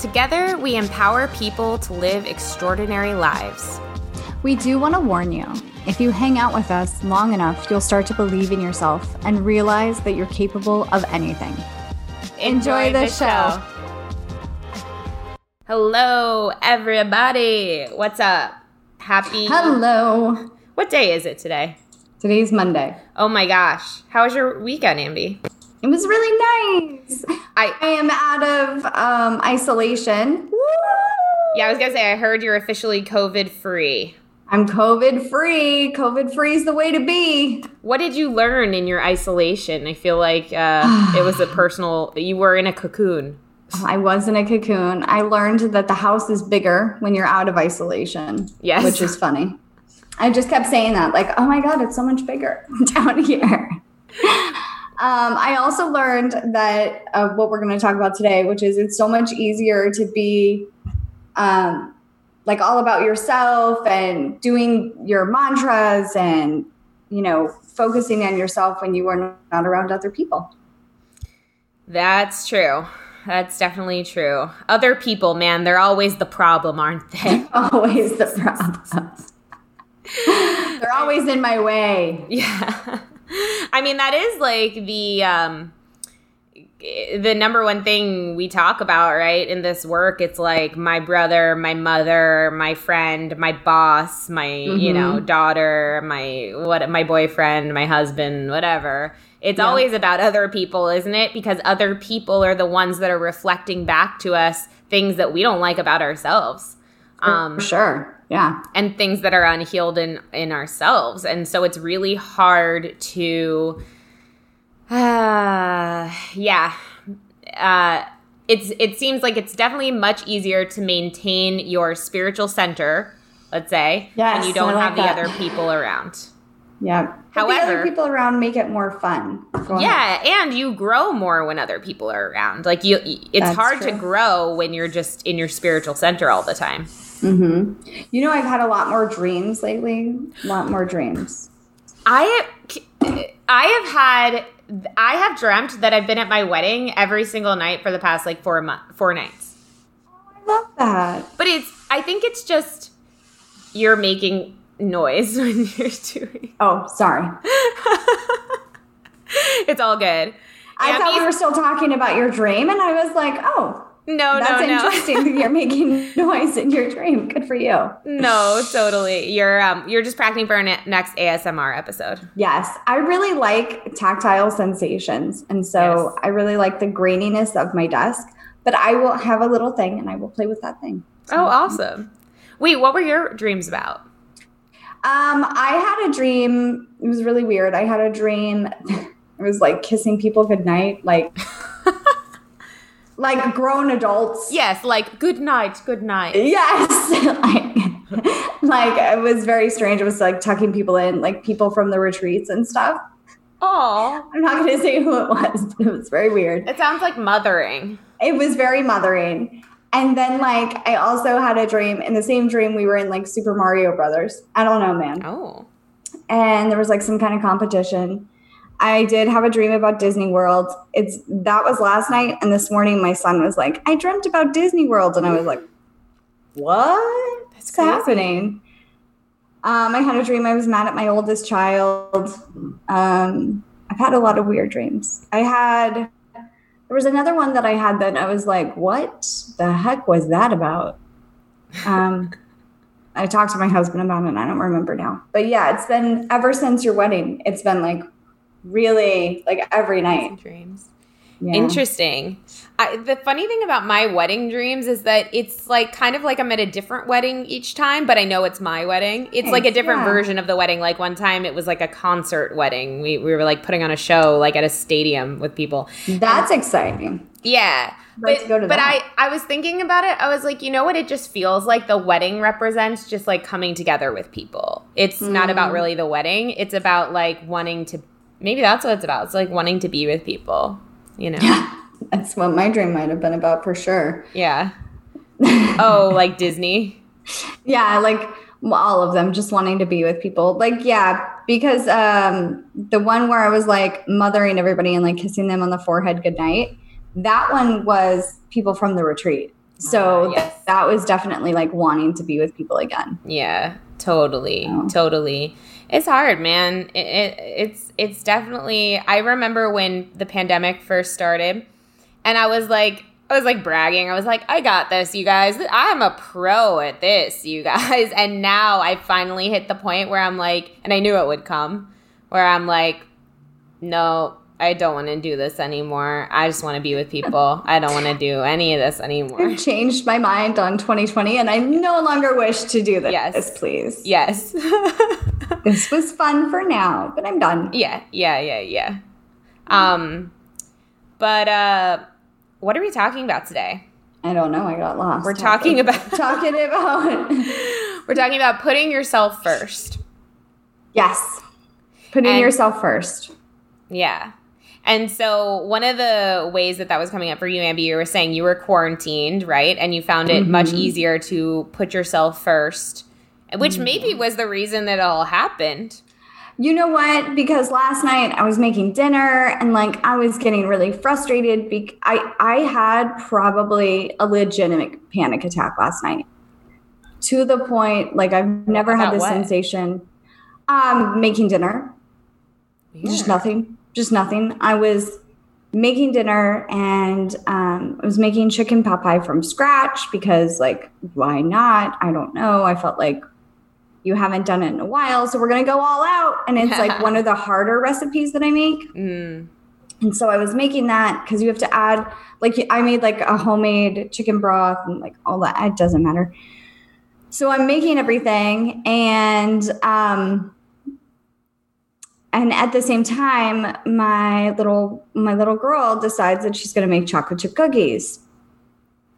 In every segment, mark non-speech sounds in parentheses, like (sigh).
Together, we empower people to live extraordinary lives. We do want to warn you if you hang out with us long enough, you'll start to believe in yourself and realize that you're capable of anything. Enjoy, Enjoy the, the show. show. Hello, everybody. What's up? Happy. Hello. What day is it today? Today's Monday. Oh my gosh. How was your weekend, Ambi? It was really nice. I, I am out of um, isolation. Woo! Yeah, I was going to say, I heard you're officially COVID free. I'm COVID free. COVID free is the way to be. What did you learn in your isolation? I feel like uh, it was a personal, you were in a cocoon. I was in a cocoon. I learned that the house is bigger when you're out of isolation. Yes. Which is funny. I just kept saying that, like, oh my God, it's so much bigger (laughs) down here. Um, I also learned that uh, what we're going to talk about today, which is it's so much easier to be um, like all about yourself and doing your mantras and, you know, focusing on yourself when you are not around other people. That's true. That's definitely true. Other people, man, they're always the problem, aren't they? (laughs) always the problem. (laughs) They're always in my way. Yeah. (laughs) I mean, that is like the um the number one thing we talk about, right, in this work, it's like my brother, my mother, my friend, my boss, my, mm-hmm. you know, daughter, my what my boyfriend, my husband, whatever. It's yeah. always about other people, isn't it? Because other people are the ones that are reflecting back to us things that we don't like about ourselves. Um, sure yeah. And things that are unhealed in in ourselves. And so it's really hard to uh yeah. Uh it's it seems like it's definitely much easier to maintain your spiritual center let's say yes, when you don't like have that. the other people around. Yeah. However other people around make it more fun. Yeah and you grow more when other people are around. Like you it's That's hard true. to grow when you're just in your spiritual center all the time Mm-hmm. You know, I've had a lot more dreams lately. A lot more dreams. I I have had I have dreamt that I've been at my wedding every single night for the past like four month four nights. Oh, I love that. But it's I think it's just you're making noise (laughs) when you're doing. Oh, sorry. (laughs) it's all good. I thought we were still talking about your dream, and I was like, oh, no, That's no, no. interesting you're making (laughs) noise in your dream. Good for you. No, totally. You're um you're just practicing for our ne- next ASMR episode. Yes, I really like tactile sensations, and so yes. I really like the graininess of my desk. But I will have a little thing, and I will play with that thing. So, oh, awesome! Wait, what were your dreams about? Um, I had a dream. It was really weird. I had a dream. (laughs) It was like kissing people goodnight, like like grown adults. Yes, like good night, good night. Yes. (laughs) like, like it was very strange. It was like tucking people in, like people from the retreats and stuff. Oh. I'm not gonna say who it was, but it was very weird. It sounds like mothering. It was very mothering. And then like I also had a dream. In the same dream, we were in like Super Mario Brothers. I don't know, man. Oh. And there was like some kind of competition I did have a dream about Disney World. It's that was last night, and this morning my son was like, "I dreamt about Disney World," and I was like, "What? What's happening?" Um, I had a dream I was mad at my oldest child. Um, I've had a lot of weird dreams. I had there was another one that I had that I was like, "What the heck was that about?" Um, I talked to my husband about it. and I don't remember now, but yeah, it's been ever since your wedding. It's been like really like every night. Dreams. Yeah. Interesting. I, the funny thing about my wedding dreams is that it's like kind of like I'm at a different wedding each time, but I know it's my wedding. It's like a different yeah. version of the wedding. Like one time it was like a concert wedding. We, we were like putting on a show like at a stadium with people. That's and, exciting. Yeah. But to go to but. I, I was thinking about it. I was like, you know what? It just feels like the wedding represents just like coming together with people. It's not about Mm. really the wedding. It's about like wanting to, maybe that's what it's about. It's like wanting to be with people, you know? Yeah, (laughs) that's what my dream might have been about for sure. Yeah. (laughs) oh, like Disney? Yeah, like all of them just wanting to be with people. Like, yeah, because um the one where I was like mothering everybody and like kissing them on the forehead goodnight, that one was people from the retreat. So Ah, yes. that was definitely like wanting to be with people again. Yeah, totally, Oh. totally. It's hard, man. It, it, it's it's definitely. I remember when the pandemic first started, and I was like, I was like bragging. I was like, I got this, you guys. I'm a pro at this, you (laughs) guys. And now I finally hit the point where I'm like, and I knew it would come, where I'm like, no, I don't want to do this anymore. I just want to be with people. I don't want to do any of this anymore. I've changed my mind on 2020 and I no longer wish to do this, Yes. please. Yes. (laughs) This was fun for now, but I'm done. Yeah, yeah, yeah, yeah. Um, but uh, what are we talking about today? I don't know. I got lost. We're talking about talking about (laughs) (laughs) we're talking about putting yourself first. yes, putting And- yourself first. Yeah. And so one of the ways that that was coming up for you, Ambi, you were saying you were quarantined, right? And you found it much Mhm. easier to put yourself first, which Mm-hmm. maybe was the reason that it all happened. You know what? Because last night I was making dinner and like I was getting really frustrated. Be- I I had probably a legitimate panic attack last night. To the point, like I've never had About this what? sensation. Um, making dinner, just nothing, just nothing. I was making dinner and um, I was making chicken pot pie from scratch because, like, why not? I don't know. I felt like you haven't done it in a while, so we're gonna go all out. And it's like (laughs) one of the harder recipes that I make. Mm. And so I was making that because you have to add, like, I made like a homemade chicken broth and like all that. It doesn't matter. So I'm making everything, and um, and at the same time, my little my little girl decides that she's going to make chocolate chip cookies.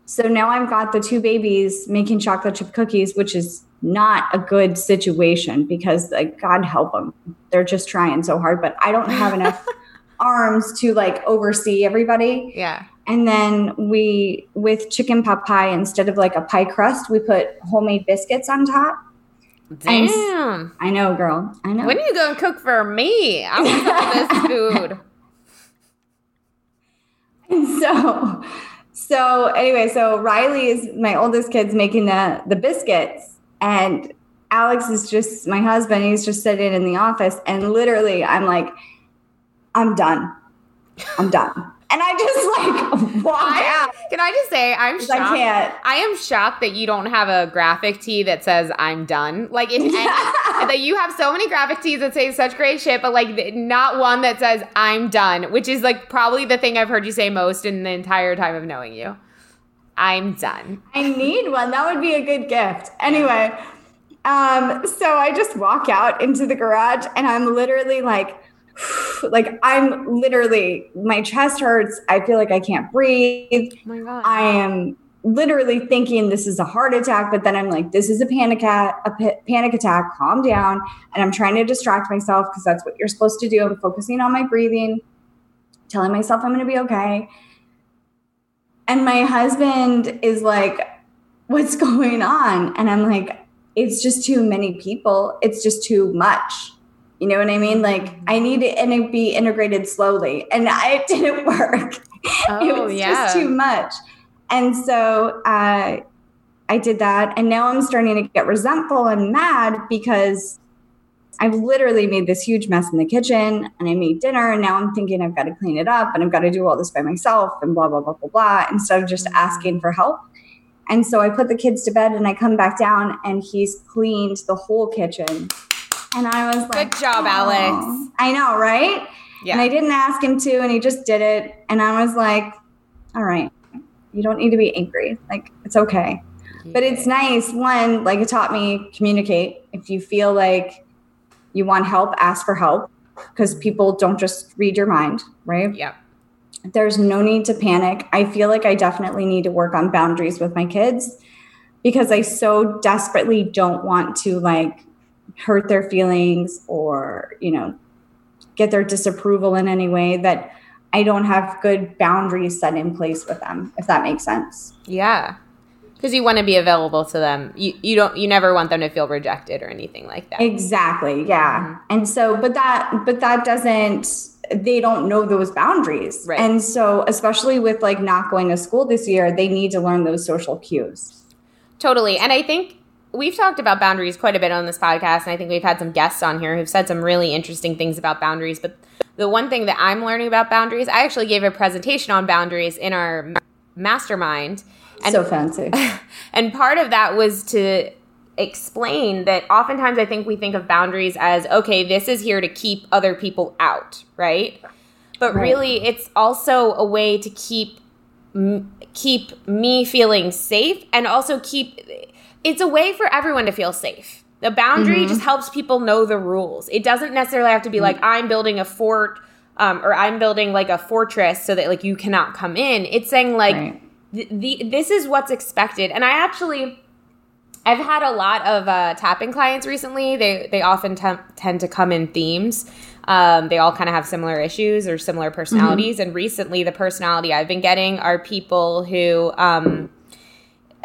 So now I've got the two babies making chocolate chip cookies, which is not a good situation because, like, God help them, they're just trying so hard. But I don't have enough (laughs) arms to like oversee everybody. Yeah. And then we, with chicken pot pie, instead of like a pie crust, we put homemade biscuits on top. And- Damn. I know, girl. I know. When are you going to cook for me? I want some of this (laughs) food. so, so anyway, so Riley is my oldest kid's making the the biscuits, and Alex is just my husband. He's just sitting in the office, and literally, I'm like, I'm done. I'm done. And I just (laughs) like I, out. can I just say I'm shocked. I can't. I am shocked that you don't have a graphic tee that says "I'm done." Like, in any, (laughs) that you have so many graphic tees that say such great shit, but like not one that says "I'm done," which is like probably the thing I've heard you say most in the entire time of knowing you. I'm done. I need one. That would be a good gift. Anyway, um, so I just walk out into the garage and I'm literally like, (sighs) like I'm literally my chest hurts. I feel like I can't breathe. Oh my god. I am literally thinking this is a heart attack, but then I'm like, this is a panic attack. A panic attack. Calm down. And I'm trying to distract myself because that's what you're supposed to do. I'm focusing on my breathing, telling myself I'm going to be okay. And my husband is like, what's (laughs) going on? And I'm like, it's just too many people. It's just too much. You know what I mean? Like I need it and it be integrated slowly. And I, (laughs) it didn't work. it oh was yeah. just too much. And so uh, I did that. And now I'm starting to get resentful and mad because I've literally made this huge mess in the kitchen and I made dinner. And now I'm thinking I've got to clean it up and I've got to do all this by myself and blah, blah, blah, blah, blah, instead of just asking for help. And so I put the kids to bed and I come back down and he's cleaned the whole kitchen. And I was like, Good job, "Aw." Alex. I know, right? yeah. And I didn't ask him to, and he just did it. And I was like, all right, you don't need to be angry. Like, it's okay. But it's nice. One, like it taught me communicate. If you feel like you want help, ask for help because people don't just read your mind, right? Yeah. there's no need to panic. I feel like I definitely need to work on boundaries with my kids because I so desperately don't want to like hurt their feelings or, you know, get their disapproval in any way that I don't have good boundaries set in place with them, if that makes sense. Yeah. Because you want to be available to them. You you don't you never want them to feel rejected or anything like that. Exactly. Yeah. Mm-hmm. And so but that but that doesn't they don't know those boundaries. Right. And so especially with like not going to school this year, they need to learn those social cues. Totally. And I think we've talked about boundaries quite a bit on this podcast and I think we've had some guests on here who've said some really interesting things about boundaries, but the one thing that I'm learning about boundaries, I actually gave a presentation on boundaries in our mastermind. And, so fancy. (laughs) And part of that was to explain that oftentimes I think we think of boundaries as okay, this is here to keep other people out, right? But right. really, it's also a way to keep keep me feeling safe and also keep it's a way for everyone to feel safe. The boundary mm-hmm. just helps people know the rules. It doesn't necessarily have to be like I'm building a fort um, or I'm building like a fortress so that like you cannot come in. It's saying like right. th- the this is what's expected. And I actually I've had a lot of uh, tapping clients recently. They they often t- tend to come in themes. Um, they all kind of have similar issues or similar personalities. Mm-hmm. And recently, the personality I've been getting are people who um,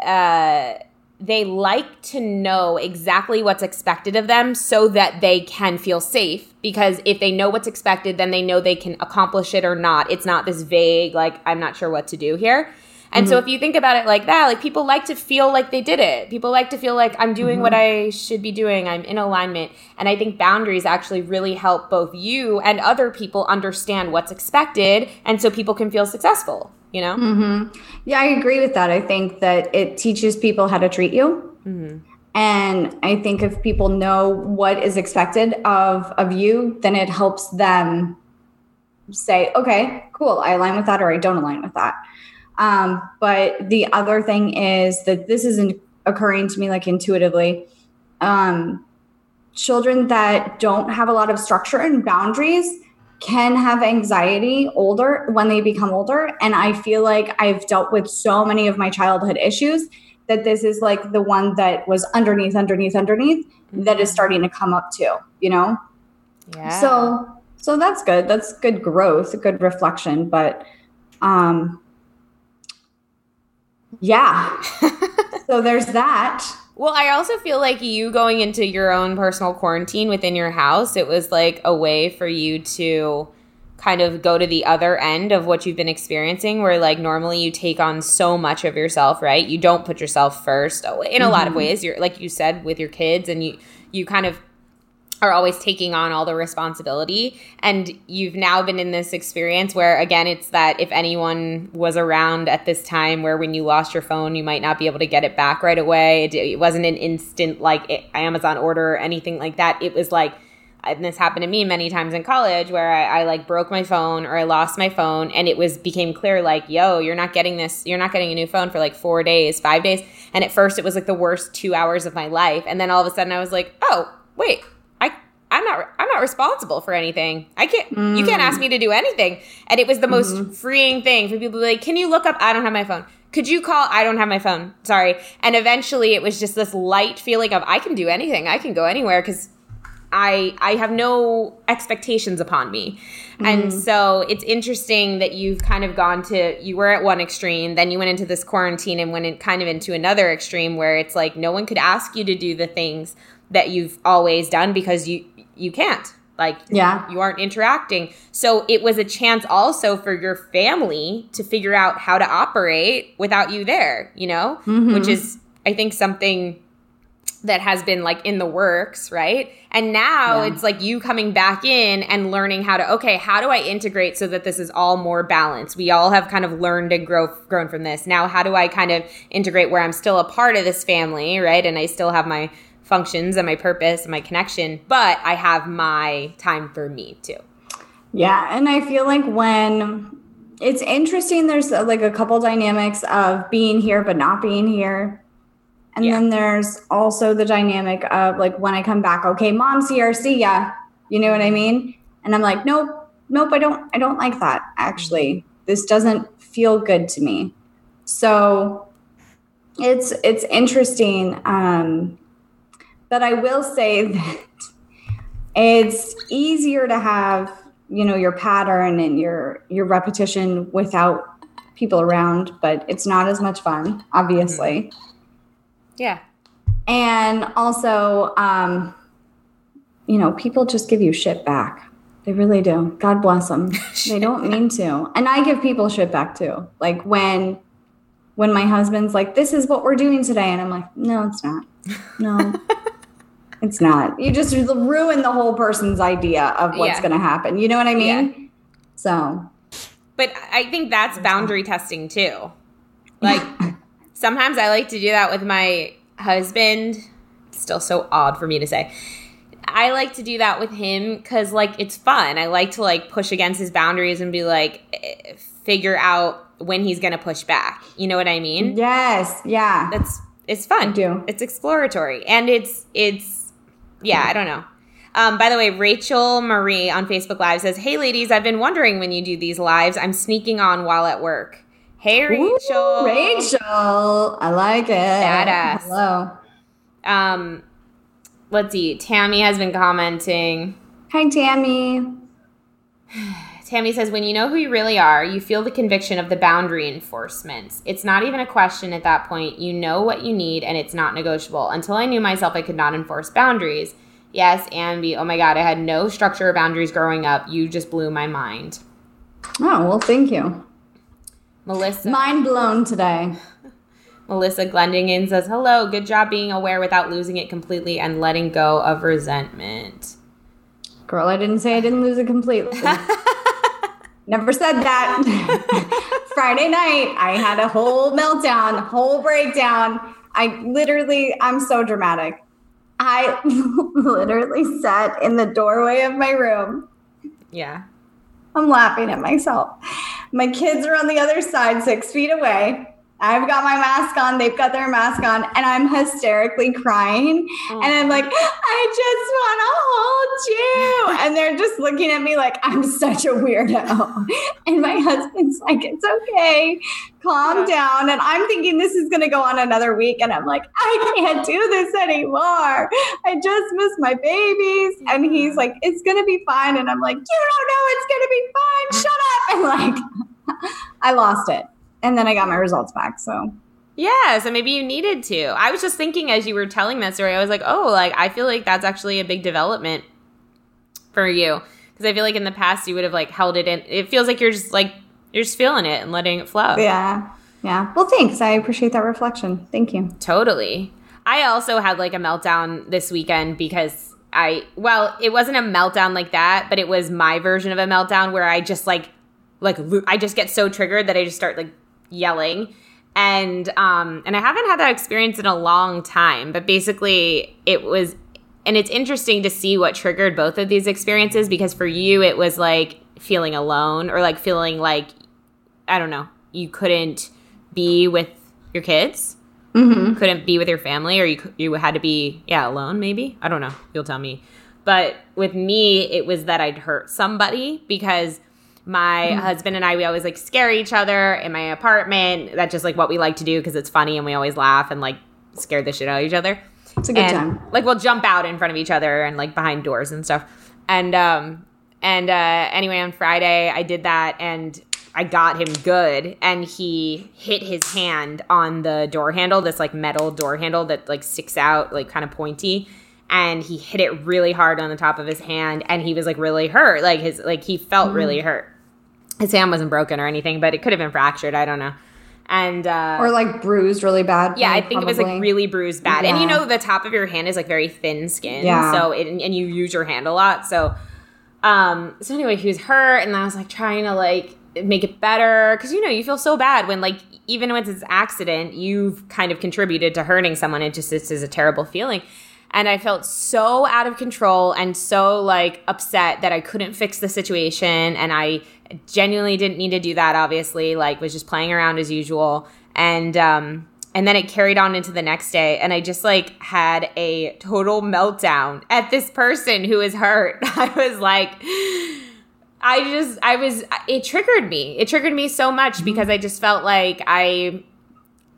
uh, they like to know exactly what's expected of them so that they can feel safe. Because if they know what's expected, then they know they can accomplish it or not. It's not this vague, like, I'm not sure what to do here. And mm-hmm. so if you think about it like that, like people like to feel like they did it. People like to feel like I'm doing mm-hmm. what I should be doing. I'm in alignment. And I think boundaries actually really help both you and other people understand what's expected and so people can feel successful, you know? Mm-hmm. Yeah, I agree with that. I think that it teaches people how to treat you. Mm-hmm. And I think if people know what is expected of of you, then it helps them say, okay, cool, I align with that or I don't align with that. Um, but the other thing is that this isn't occurring to me like intuitively. Um, children that don't have a lot of structure and boundaries can have anxiety older when they become older. And I feel like I've dealt with so many of my childhood issues that this is like the one that was underneath, underneath, underneath that is starting to come up too, you know? Yeah. So so that's good. That's good growth, good reflection. But um yeah. (laughs) so there's that. Well, I also feel like you going into your own personal quarantine within your house, it was like a way for you to kind of go to the other end of what you've been experiencing where like normally you take on so much of yourself, right? You don't put yourself first in a mm-hmm. lot of mm-hmm. ways. You're like you said with your kids and you you kind of are always taking on all the responsibility. And you've now been in this experience where, again, it's that if anyone was around at this time where when you lost your phone, you might not be able to get it back right away. It, it wasn't an instant like eh, Amazon order or anything like that. It was like, and this happened to me many times in college where I, I, like broke my phone or I lost my phone and it was became clear like, yo, you're not getting this, you're not getting a new phone for like four days, five days. And at first it was like the worst two hours of my life. And then all of a sudden I was like, oh, wait, I'm not I'm not responsible for anything. I can't mm. you can't ask me to do anything. And it was the most mm-hmm. freeing thing for people to be like, "Can you look up I don't have my phone." Could you call I don't have my phone. Sorry. And eventually it was just this light feeling of I can do anything. I can go anywhere cuz I I have no expectations upon me. Mm. And so it's interesting that you've kind of gone to you were at one extreme, then you went into this quarantine and went in kind of into another extreme where it's like no one could ask you to do the things that you've always done because you you can't. Like yeah. you aren't interacting. So it was a chance also for your family to figure out how to operate without you there you know? Mm-hmm. which is i think something that has been like in the works right? And now yeah. it's like you coming back in and learning how to okay how do i integrate so that this is all more balanced? We all have kind of learned and grow, grown from this. Now how do i kind of integrate where i'm still a part of this family right? And i still have my functions and my purpose and my connection, but I have my time for me too. Yeah. And I feel like when it's interesting, there's uh, like a couple dynamics of being here but not being here. And yeah. then there's also the dynamic of like when I come back, okay, mom's here, see ya. You know what I mean? And I'm like, nope, nope, I don't, I don't like that actually. this doesn't feel good to me. So it's it's interesting. Um, but I will say (laughs) that it's easier to have you know your pattern and your your repetition without people around but it's not as much fun obviously. Yeah. And also um you know people just give you shit back. They really do. God bless them. (laughs) They don't mean to. And i give people shit back too. Like when when my husband's like this is what we're doing today and i'm like no it's not. No (laughs) it's not. You just ruin the whole person's idea of what's Yeah. going to happen. You know what I mean? Yeah. So, But I think that's boundary testing too. Like (laughs) sometimes I like to do that with my husband. Still so odd for me to say. I like to do that with him because like it's fun. I like to like push against his boundaries and be like eh, figure out when he's gonna push back. You know what I mean? yes, yeah. That's it's fun. I do. It's exploratory and it's it's yeah. I don't know. Um, by the way, Rachel Marie on Facebook Live says, "Hey ladies, I've been wondering when you do these lives. I'm sneaking on while at work. Hey Rachel, Ooh, Rachel. I like it. Badass. Hello. Um, let's see. Tammy has been commenting. Hi, Tammy. (sighs) (sighs) (sighs) Tammy says, when you know who you really are, you feel the conviction of the boundary enforcement. It's not even a question at that point. You know what you need, and it's not negotiable. Until I knew myself, I could not enforce boundaries. Yes, Ambi. Oh my God, I had no structure or boundaries growing up. You just blew my mind. Oh, well, thank you. Melissa. Mind blown today. (laughs) Melissa Glendingen says, hello. Good job being aware without losing it completely and letting go of resentment. Girl, I didn't say I didn't lose it completely. (laughs) Never said that. (laughs) Friday night, I had a whole meltdown, whole breakdown. I literally, I'm so dramatic. I (laughs) literally sat in the doorway of my room. Yeah. I'm laughing at myself. My kids are on the other side, six feet away. I've got my mask on, they've got their mask on, and I'm hysterically crying. And I'm like, I just want to hold you. And they're just looking at me like I'm such a weirdo. (laughs) And my husband's like, it's okay, calm down. And I'm thinking this is going to go on another week. And I'm like, I can't do this anymore. I just miss my babies. And he's like, it's going to be fine. And I'm like, you don't know it's going to be fine. Shut up. (laughs) And like, (laughs) I lost it. And then I got my results back. So Yeah, so maybe you needed to. I was just thinking as you were telling that story, I was like, oh, like I feel like that's actually a big development for you because I feel like in the past you would have like held it in. It feels like you're just like you're just feeling it and letting it flow. yeah. Yeah. Well, thanks. I appreciate that reflection. Thank you. Totally. I also had like a meltdown this weekend because I well, it wasn't a meltdown like that, but it was my version of a meltdown where I just like like I just get so triggered that I just start like yelling. And um and I haven't had that experience in a long time, but basically it was and it's interesting to see what triggered both of these experiences because for you it was like feeling alone or like feeling like I don't know, you couldn't be with your kids Mm-hmm. couldn't be with your family or you you had to be yeah alone maybe i don't know you'll tell me but with me it was that i'd hurt somebody because my husband and i we always like scare each other in my apartment. That's just like what we like to do because it's funny and we always laugh and like scare the shit out of each other. It's a good and time. like we'll jump out in front of each other and like behind doors and stuff. And um and uh anyway on friday i did that and i got him good and he hit his hand on the door handle this like metal door handle that like sticks out like kind of pointy. And he hit it really hard on the top of his hand and he was like really hurt. Like his like he felt really hurt his hand wasn't broken or anything but it could have been fractured i don't know and uh Or like bruised really bad. yeah, I think it was like really bruised bad. And you know the top of your hand is like very thin skin. Yeah. So it, and you use your hand a lot. So um so anyway, he was hurt and I was like trying to like make it better cuz you know, you feel so bad when like even when it's an accident, you've kind of contributed to hurting someone. It just this is a terrible feeling. And I felt so out of control and so like upset that I couldn't fix the situation and I genuinely didn't need to do that obviously, like was just playing around as usual. And um and then it carried on into the next day and I just like had a total meltdown at this person who is hurt. (laughs) I was like I just, I was, it triggered me. It triggered me so much because I just felt like I,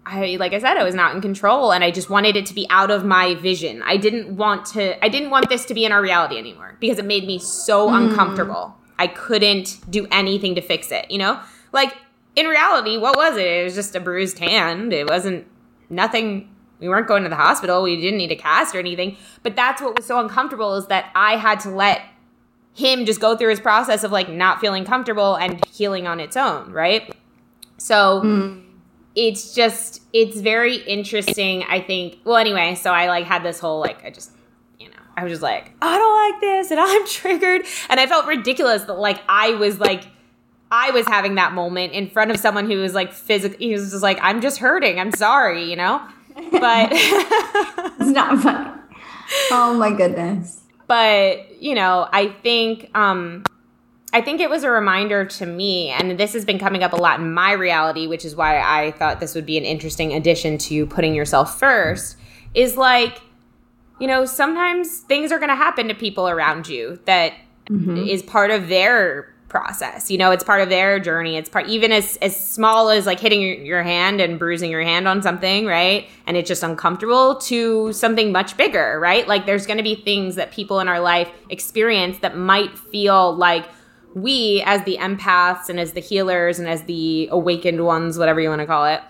I, like I said, I was not in control and I just wanted it to be out of my vision. I didn't want to, I didn't want this to be in our reality anymore because it made me so mm. uncomfortable. I couldn't do anything to fix it, you know? Like, in reality, what was it? It was just a bruised hand. It wasn't nothing. We weren't going to the hospital. We didn't need a cast or anything. But that's what was so uncomfortable is that I had to let him just go through his process of like not feeling comfortable and healing on its own, right? So mm. It's just it's very interesting, I think. Well, anyway, so I like had this whole like I just you know, I was just like, I don't like this and (laughs) I'm triggered and I felt ridiculous that like I was like I was having that moment in front of someone who was like physically, he was just like, I'm just hurting. I'm sorry, you know? But (laughs) it's not funny. Oh my goodness. But, you know, I think, um, I think it was a reminder to me, and this has been coming up a lot in my reality, which is why I thought this would be an interesting addition to putting yourself first, is like, you know, sometimes things are going to happen to people around you that mm-hmm. is part of their process. You know, it's part of their journey. It's part even as as small as like hitting your, your, hand and bruising your hand on something, right? And it's just uncomfortable to something much bigger, right? Like there's going to be things that people in our life experience that might feel like we as the empaths and as the healers and as the awakened ones, whatever you want to call it,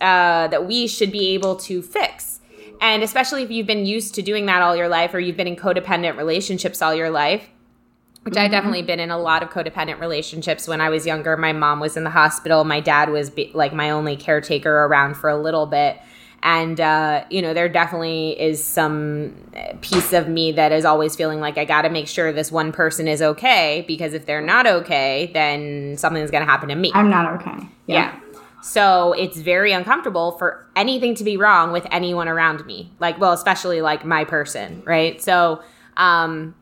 uh, that we should be able to fix. And especially if you've been used to doing that all your life or you've been in codependent relationships all your life, which mm-hmm. I definitely been in a lot of codependent relationships when I was younger. My mom was in the hospital. My dad was be, like my only caretaker around for a little bit. And, uh, you know, there definitely is some piece of me that is always feeling like I got to make sure this one person is okay because if they're not okay, then something's going to happen to me. I'm not okay. yeah. yeah. So it's very uncomfortable for anything to be wrong with anyone around me. Like, well, especially like my person, right? So, um,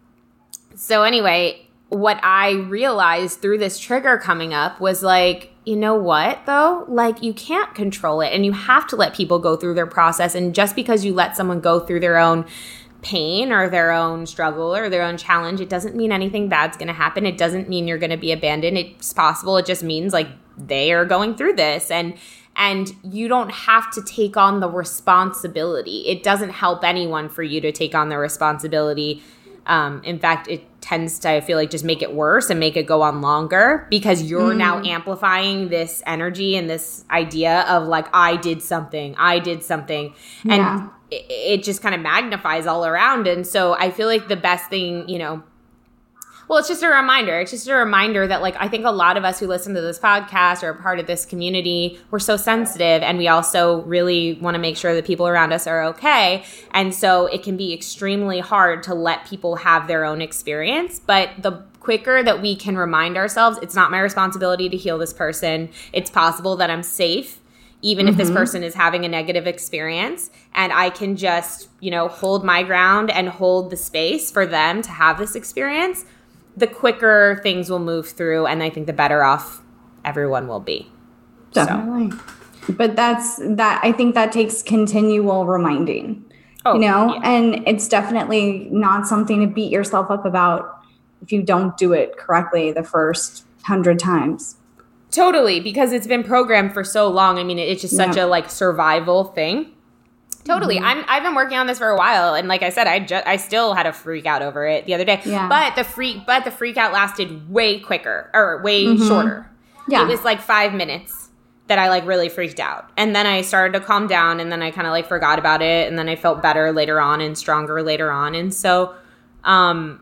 so anyway, what I realized through this trigger coming up was like, you know what though? Like you can't control it and you have to let people go through their process and just because you let someone go through their own pain or their own struggle or their own challenge, it doesn't mean anything bad's going to happen. It doesn't mean you're going to be abandoned. It's possible. It just means like they are going through this and and you don't have to take on the responsibility. It doesn't help anyone for you to take on the responsibility um, in fact, it tends to, I feel like, just make it worse and make it go on longer because you're mm. now amplifying this energy and this idea of like, I did something, I did something. And yeah. it, it just kind of magnifies all around. And so I feel like the best thing, you know, well, it's just a reminder. It's just a reminder that, like, I think a lot of us who listen to this podcast or are part of this community, we're so sensitive and we also really want to make sure that people around us are okay. And so it can be extremely hard to let people have their own experience. But the quicker that we can remind ourselves, it's not my responsibility to heal this person, it's possible that I'm safe even mm-hmm. if this mm-hmm. person is having a negative experience and i can just you know hold my ground and hold the space for them to have this experience the quicker things will move through, and I think the better off everyone will be. Definitely. So. But that's that. I think that takes continual reminding. Oh, you know, yeah. and it's definitely not something to beat yourself up about if you don't do it correctly the first hundred times. Totally, because it's been programmed for so long. I mean, it's just such yeah. a like survival thing. Totally. Mm-hmm. I'm I've been working on this for a while and like I said I just I still had a freak out over it the other day. Yeah. But the freak but the freak out lasted way quicker or way mm-hmm. shorter. Yeah. It was like 5 minutes that I like really freaked out. And then I started to calm down and then I kind of like forgot about it and then I felt better later on and stronger later on. And so um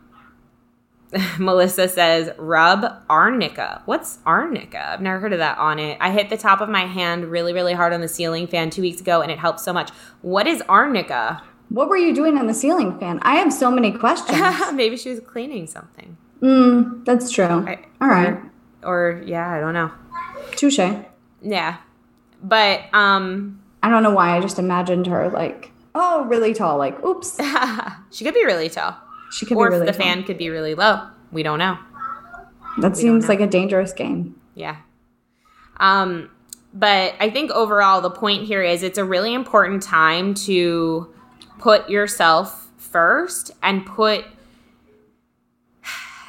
(laughs) Melissa says, rub arnica. What's arnica? I've never heard of that on it. I hit the top of my hand really, really hard on the ceiling fan two weeks ago and it helped so much. What is arnica? What were you doing on the ceiling fan? I have so many questions. (laughs) Maybe she was cleaning something. Mm, that's true. I, All right. Or, or, yeah, I don't know. Touche. Yeah. But um I don't know why I just imagined her like, oh, really tall. Like, oops. (laughs) she could be really tall. She could or really the tall. fan could be really low. We don't know. That we seems like a dangerous game. Yeah. Um, but I think overall the point here is it's a really important time to put yourself first and put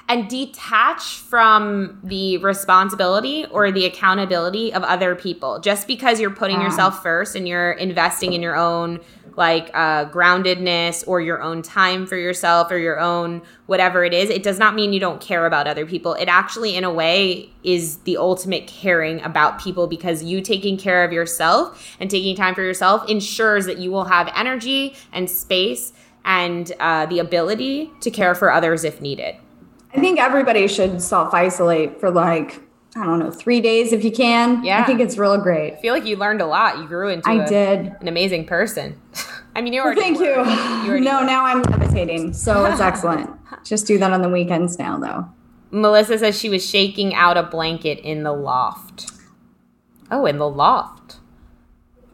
and detach from the responsibility or the accountability of other people. Just because you're putting Yeah. yourself first and you're investing in your own like uh, groundedness or your own time for yourself or your own whatever it is, it does not mean you don't care about other people. It actually, in a way, is the ultimate caring about people because you taking care of yourself and taking time for yourself ensures that you will have energy and space and uh, the ability to care for others if needed. I think everybody should self isolate for like, I don't know, three days if you can. Yeah. I think it's real great. I feel like you learned a lot. You grew into I a- did. an amazing person. (laughs) I mean, you already Thank were. you. already no, were. now I'm levitating. So it's (laughs) excellent. Just do that on the weekends now, though. Melissa says she was shaking out a blanket in the loft. Oh, in the loft.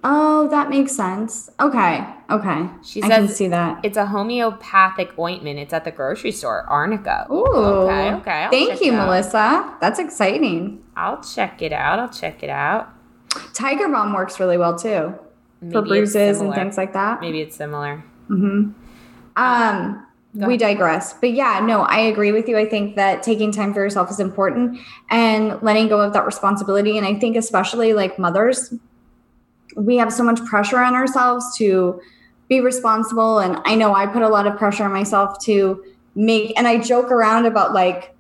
Oh, that makes sense. Okay. Okay. She I can see that. It's a homeopathic ointment. It's at the grocery store, Arnica. Ooh. Okay, okay. I'll Thank you. Melissa. That's exciting. I'll check it out. I'll check it out. Tiger Balm works really well too Maybe for bruises and things like that. Maybe it's similar. hmm Um, Go we ahead. digress. But yeah, no, I agree with you. I think that taking time for yourself is important and letting go of that responsibility. And I think, especially like mothers, we have so much pressure on ourselves to be responsible. And I know I put a lot of pressure on myself to make, and I joke around about like,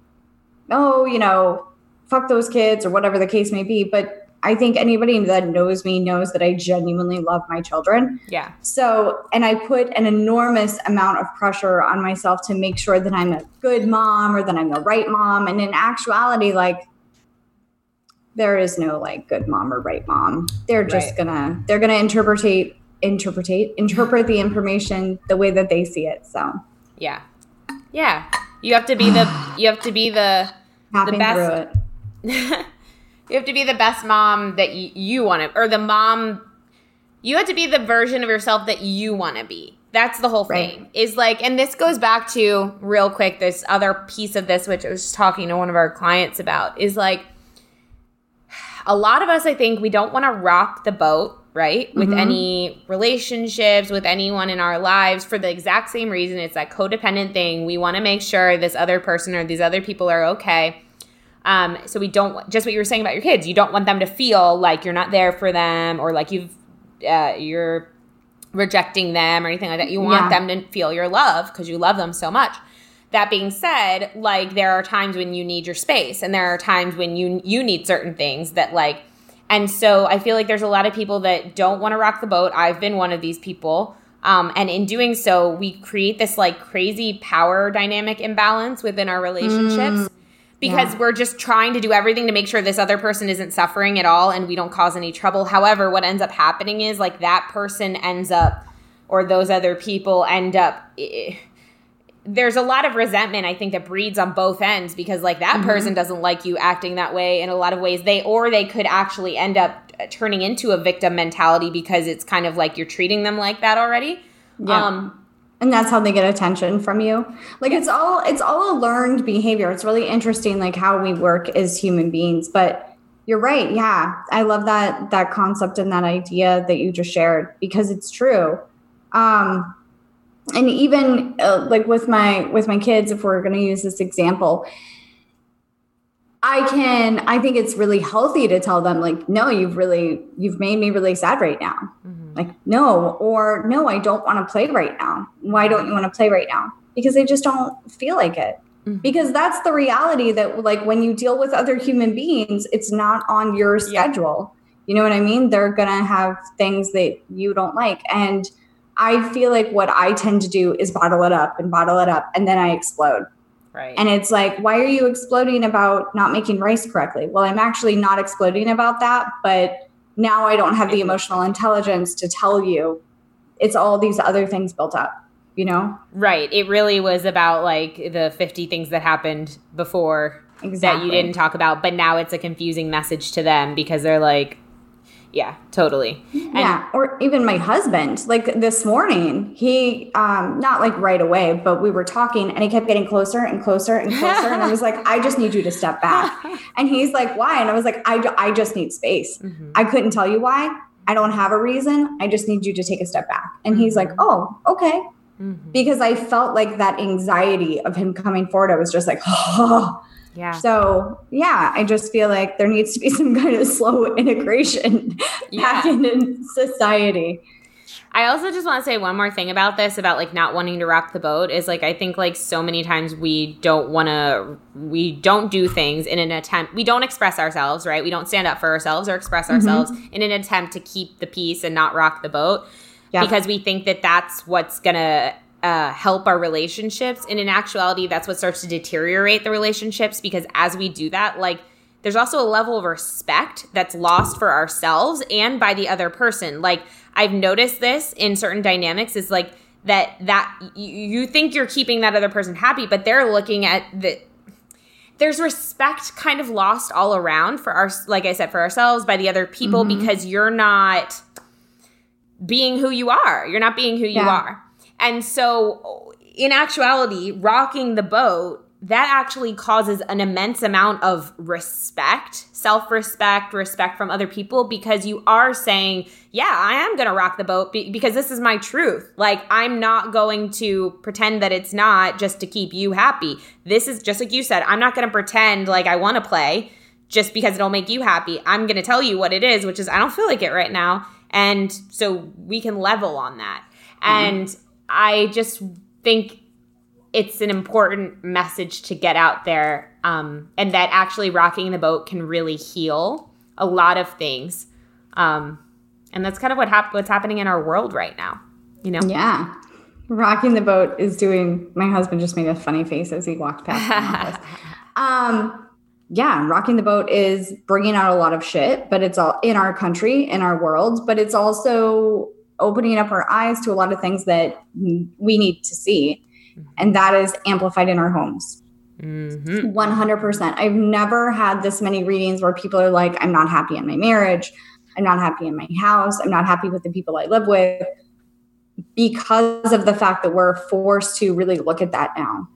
oh, you know, fuck those kids or whatever the case may be. But I think anybody that knows me knows that I genuinely love my children. Yeah. So, and I put an enormous amount of pressure on myself to make sure that I'm a good mom or that I'm the right mom. And in actuality, like, there is no like good mom or right mom. They're just Right. gonna they're gonna interpretate interpretate interpret the information the way that they see it. So Yeah. Yeah. You have to be the (sighs) you have to be the tapping best- (laughs) you have to be the best mom that y- you want to or the mom you have to be the version of yourself that you want to be that's the whole Right. thing is like and this goes back to real quick this other piece of this which i was talking to one of our clients about is like a lot of us i think we don't want to rock the boat right with Mhm. any relationships with anyone in our lives for the exact same reason it's that codependent thing we want to make sure this other person or these other people are okay um, so we don't just what you were saying about your kids. You don't want them to feel like you're not there for them or like you've uh, you're rejecting them or anything like that. You want Yeah. them to feel your love because you love them so much. That being said, like there are times when you need your space and there are times when you you need certain things that like and so I feel like there's a lot of people that don't want to rock the boat. I've been one of these people. Um, and in doing so, we create this like crazy power dynamic imbalance within our relationships because Yeah. we're just trying to do everything to make sure this other person isn't suffering at all and we don't cause any trouble. However, what ends up happening is like that person ends up or those other people end up eh, there's a lot of resentment I think that breeds on both ends because like that Mhm. person doesn't like you acting that way in a lot of ways. They or they could actually end up uh, turning into a victim mentality because it's kind of like you're treating them like that already. Yeah. Um and that's how they get attention from you. Like it's all it's all a learned behavior. It's really interesting like how we work as human beings. But you're right. Yeah. I love that that concept and that idea that you just shared because it's true. Um and even uh, like with my with my kids if we're going to use this example i can i think it's really healthy to tell them like no you've really you've made me really sad right now. Like no or no i don't want to play right now. Why don't you want to play right now? Because they just don't feel like it. Mhm. because that's the reality that like when you deal with other human beings it's not on your Yeah. schedule. You know what i mean? They're gonna have things that you don't like. And i feel like what i tend to do is bottle it up and bottle it up and then i explode right. and it's like, why are you exploding about not making rice correctly? Well, I'm actually not exploding about that, but now I don't have the emotional intelligence to tell you it's all these other things built up, you know? Right. It really was about like the 50 things that happened before that you didn't talk about, but now it's a confusing message to them because they're like, yeah, totally. And yeah. Or even my husband, like this morning, he, um, not like right away, but we were talking and he kept getting closer and closer and closer. and I was like, I just need you to step back. (laughs) And he's like, why? And I was like, I, I just need space. Mhm. I couldn't tell you why. I don't have a reason. I just need you to take a step back. And he's like, Mhm. oh, okay. mm-hmm. because I felt like that anxiety of him coming forward. I was just like, (laughs) oh. Yeah. So yeah, I just feel like there needs to be some (laughs) kind of slow integration (laughs) yeah. back into society. I also just want to say one more thing about this about like not wanting to rock the boat is like I think like so many times we don't want to we don't do things in an attempt we don't express ourselves, right? We don't stand up for ourselves or express mm-hmm. ourselves in an attempt to keep the peace and not rock the boat yeah. because we think that that's what's going to uh, help our relationships. And in actuality, that's what starts to deteriorate the relationships because as we do that, like there's also a level of respect that's lost for ourselves and by the other person. Like I've noticed this in certain dynamics is like that that you think you're keeping that other person happy, but they're looking at the there's respect kind of lost all around for our like I said for ourselves by the other people mm-hmm. because you're not being who you are. You're not being who you are. And so in actuality, rocking the boat that actually causes an immense amount of respect, self respect, respect from other people because you are saying, Yeah, I am going to rock the boat because this is my truth. Like, I'm not going to pretend that it's not just to keep you happy. This is just like you said, I'm not going to pretend like I want to play just because it'll make you happy. I'm going to tell you what it is, which is I don't feel like it right now. And so we can level on that. Mm-hmm. And I just think it's an important message to get out there um, and that actually rocking the boat can really heal a lot of things. Um, and that's kind of what hap- what's happening in our world right now you know? Yeah. Rocking the boat is doing my husband just made a funny face as he walked past (laughs) um yeah rocking the boat is bringing out a lot of shit but it's all in our country in our world but it's also opening up our eyes to a lot of things that we need to see and that is amplified in our homes. Mm-hmm. 100%. I've never had this many readings where people are like, I'm not happy in my marriage. I'm not happy in my house. I'm not happy with the people I live with because of the fact that we're forced to really look at that now.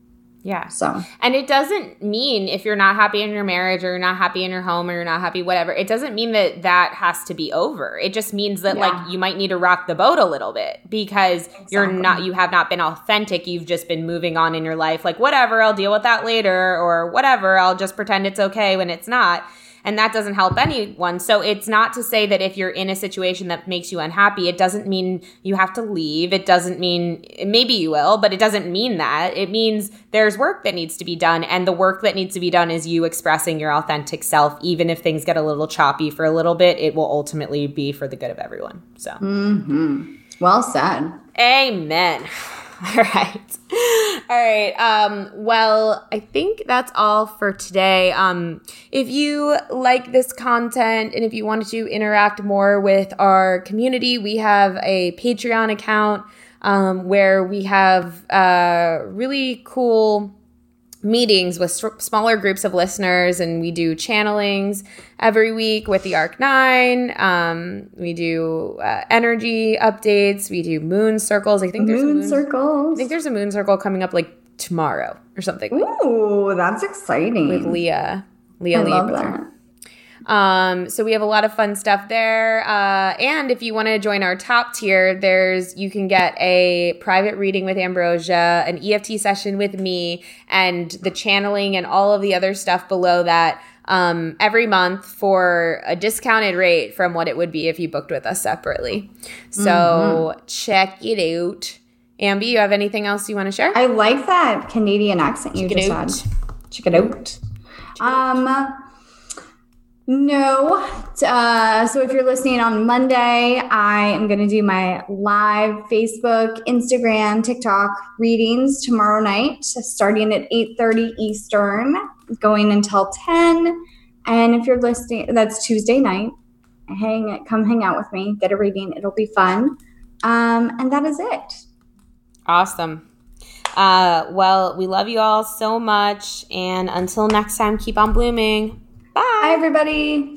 Yeah. So, and it doesn't mean if you're not happy in your marriage or you're not happy in your home or you're not happy, whatever, it doesn't mean that that has to be over. It just means that, yeah. like, you might need to rock the boat a little bit because exactly. you're not, you have not been authentic. You've just been moving on in your life. Like, whatever, I'll deal with that later or whatever, I'll just pretend it's okay when it's not and that doesn't help anyone. So it's not to say that if you're in a situation that makes you unhappy, it doesn't mean you have to leave. It doesn't mean maybe you will, but it doesn't mean that. It means there's work that needs to be done, and the work that needs to be done is you expressing your authentic self. Even if things get a little choppy for a little bit, it will ultimately be for the good of everyone. So, mm-hmm. well said. Amen. (laughs) All right. All right. Um, well, I think that's all for today. Um, if you like this content and if you wanted to interact more with our community, we have a Patreon account um, where we have uh, really cool meetings with smaller groups of listeners and we do channelings every week with the arc 9 um, we do uh, energy updates. We do moon circles. I think there's moon, moon circles. I think there's a moon circle coming up like tomorrow or something. Ooh that's exciting. With leah. Leah I Lieber. love that. Um, so we have a lot of fun stuff there. Uh, and if you want to join our top tier, there's you can get a private reading with Ambrosia, an EFT session with me, and the channeling and all of the other stuff below that. Um, every month for a discounted rate from what it would be if you booked with us separately. So mm-hmm. check it out. Ambi, you have anything else you want to share? I like that Canadian accent you check just had. Check it out. Um, no. Uh, so if you're listening on Monday, I am going to do my live Facebook, Instagram, TikTok readings tomorrow night, starting at 8:30 Eastern, going until 10. And if you're listening, that's Tuesday night. Hang, come hang out with me, get a reading. It'll be fun. Um, and that is it. Awesome. Uh, well, we love you all so much. And until next time, keep on blooming. Bye. Hi, everybody.